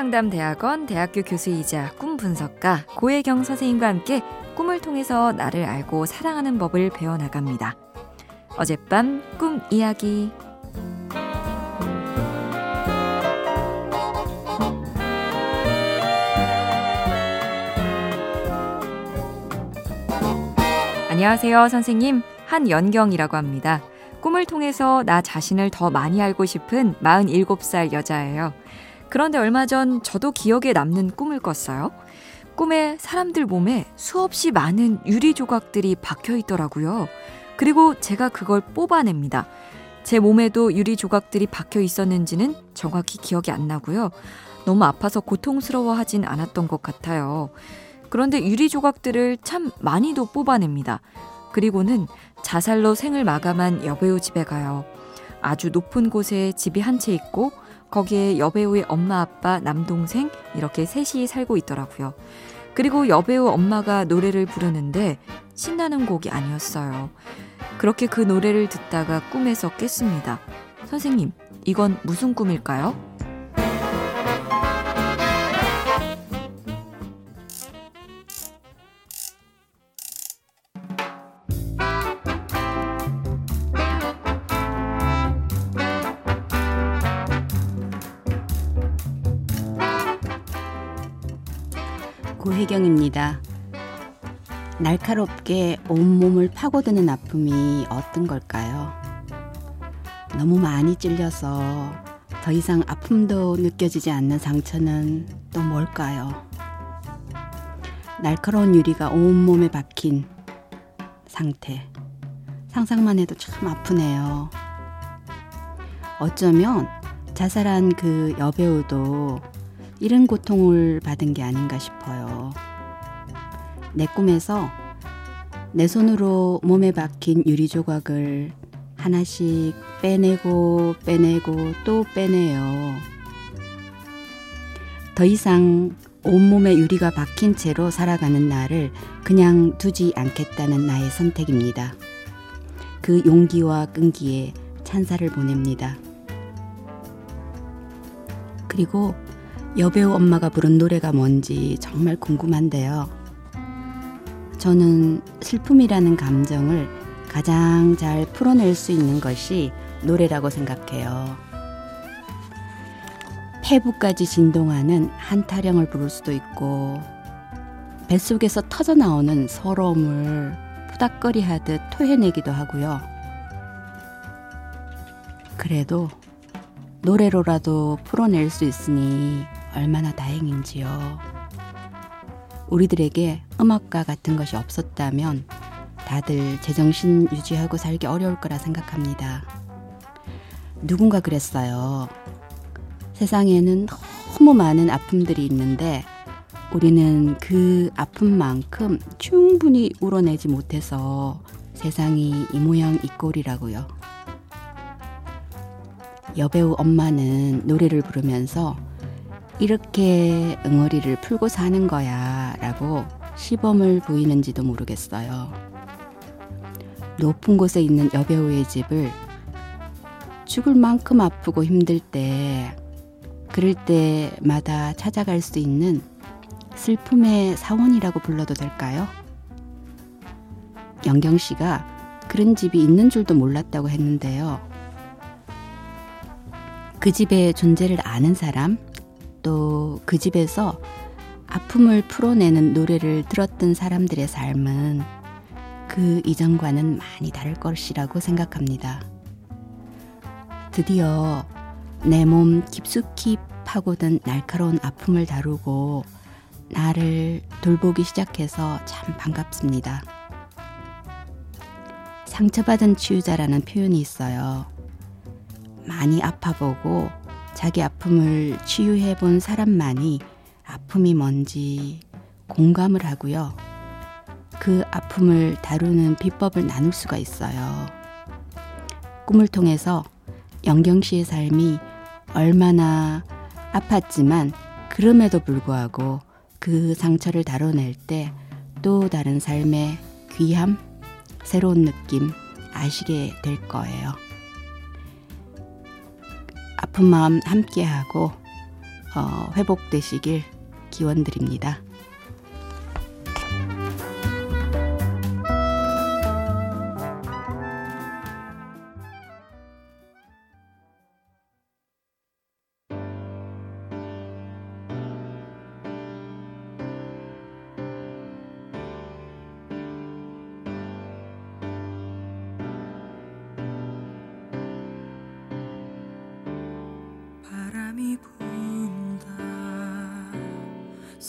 꿈상담대학원 대학교 교수이자 꿈 분석가 고혜경 선생님과 함께 꿈을 통해서 나를 알고 사랑하는 법을 배워나갑니다. 어젯밤 꿈 이야기. 안녕하세요, 선생님. 한연경이라고 합니다. 꿈을 통해서 나 자신을 더 많이 알고 싶은 47살 여자예요. 그런데 얼마 전 저도 기억에 남는 꿈을 꿨어요. 꿈에 사람들 몸에 수없이 많은 유리 조각들이 박혀 있더라고요. 그리고 제가 그걸 뽑아냅니다. 제 몸에도 유리 조각들이 박혀 있었는지는 정확히 기억이 안 나고요. 너무 아파서 고통스러워 하진 않았던 것 같아요. 그런데 유리 조각들을 참 많이도 뽑아냅니다. 그리고는 자살로 생을 마감한 여배우 집에 가요. 아주 높은 곳에 집이 한 채 있고 거기에 여배우의 엄마, 아빠, 남동생 이렇게 셋이 살고 있더라고요. 그리고 여배우 엄마가 노래를 부르는데 신나는 곡이 아니었어요. 그렇게 그 노래를 듣다가 꿈에서 깼습니다. 선생님, 이건 무슨 꿈일까요? 고혜경입니다. 날카롭게 온몸을 파고드는 아픔이 어떤 걸까요? 너무 많이 찔려서 더 이상 아픔도 느껴지지 않는 상처는 또 뭘까요? 날카로운 유리가 온몸에 박힌 상태. 상상만 해도 참 아프네요. 어쩌면 자살한 그 여배우도 이런 고통을 받은 게 아닌가 싶어요. 내 꿈에서 내 손으로 몸에 박힌 유리 조각을 하나씩 빼내고 빼내고 또 빼내요. 더 이상 온몸에 유리가 박힌 채로 살아가는 나를 그냥 두지 않겠다는 나의 선택입니다. 그 용기와 끈기에 찬사를 보냅니다. 그리고 여배우 엄마가 부른 노래가 뭔지 정말 궁금한데요. 저는 슬픔이라는 감정을 가장 잘 풀어낼 수 있는 것이 노래라고 생각해요. 폐부까지 진동하는 한타령을 부를 수도 있고, 뱃속에서 터져 나오는 서러움을 푸닥거리 하듯 토해내기도 하고요. 그래도 노래로라도 풀어낼 수 있으니 얼마나 다행인지요. 우리들에게 음악가 같은 것이 없었다면 다들 제정신 유지하고 살기 어려울 거라 생각합니다. 누군가 그랬어요. 세상에는 너무 많은 아픔들이 있는데 우리는 그 아픔만큼 충분히 울어내지 못해서 세상이 이 모양 이 꼴이라고요. 여배우 엄마는 노래를 부르면서 이렇게 응어리를 풀고 사는 거야 라고 시범을 보이는지도 모르겠어요. 높은 곳에 있는 여배우의 집을 죽을 만큼 아프고 힘들 때, 그럴 때마다 찾아갈 수 있는 슬픔의 사원이라고 불러도 될까요? 영경 씨가 그런 집이 있는 줄도 몰랐다고 했는데요. 그 집의 존재를 아는 사람, 또 그 집에서 아픔을 풀어내는 노래를 들었던 사람들의 삶은 그 이전과는 많이 다를 것이라고 생각합니다. 드디어 내 몸 깊숙이 파고든 날카로운 아픔을 다루고 나를 돌보기 시작해서 참 반갑습니다. 상처받은 치유자라는 표현이 있어요. 많이 아파보고 자기 아픔을 치유해 본 사람만이 아픔이 뭔지 공감을 하고요. 그 아픔을 다루는 비법을 나눌 수가 있어요. 꿈을 통해서 영경 씨의 삶이 얼마나 아팠지만 그럼에도 불구하고 그 상처를 다뤄낼 때 또 다른 삶의 귀함, 새로운 느낌 아시게 될 거예요. 아픈 마음 함께하고 어, 회복되시길 기원드립니다.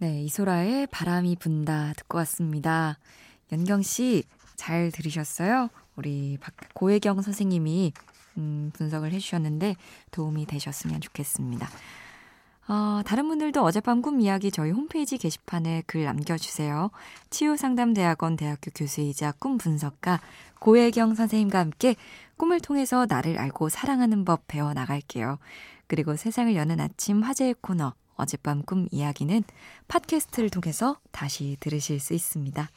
네, 이소라의 바람이 분다 듣고 왔습니다. 연경 씨, 잘 들으셨어요? 우리 고혜경 선생님이 음, 분석을 해주셨는데 도움이 되셨으면 좋겠습니다. 어, 다른 분들도 어젯밤 꿈 이야기 저희 홈페이지 게시판에 글 남겨주세요. 치유상담대학원 대학교 교수이자 꿈 분석가 고혜경 선생님과 함께 꿈을 통해서 나를 알고 사랑하는 법 배워 나갈게요. 그리고 세상을 여는 아침 화제의 코너 어젯밤 꿈 이야기는 팟캐스트를 통해서 다시 들으실 수 있습니다.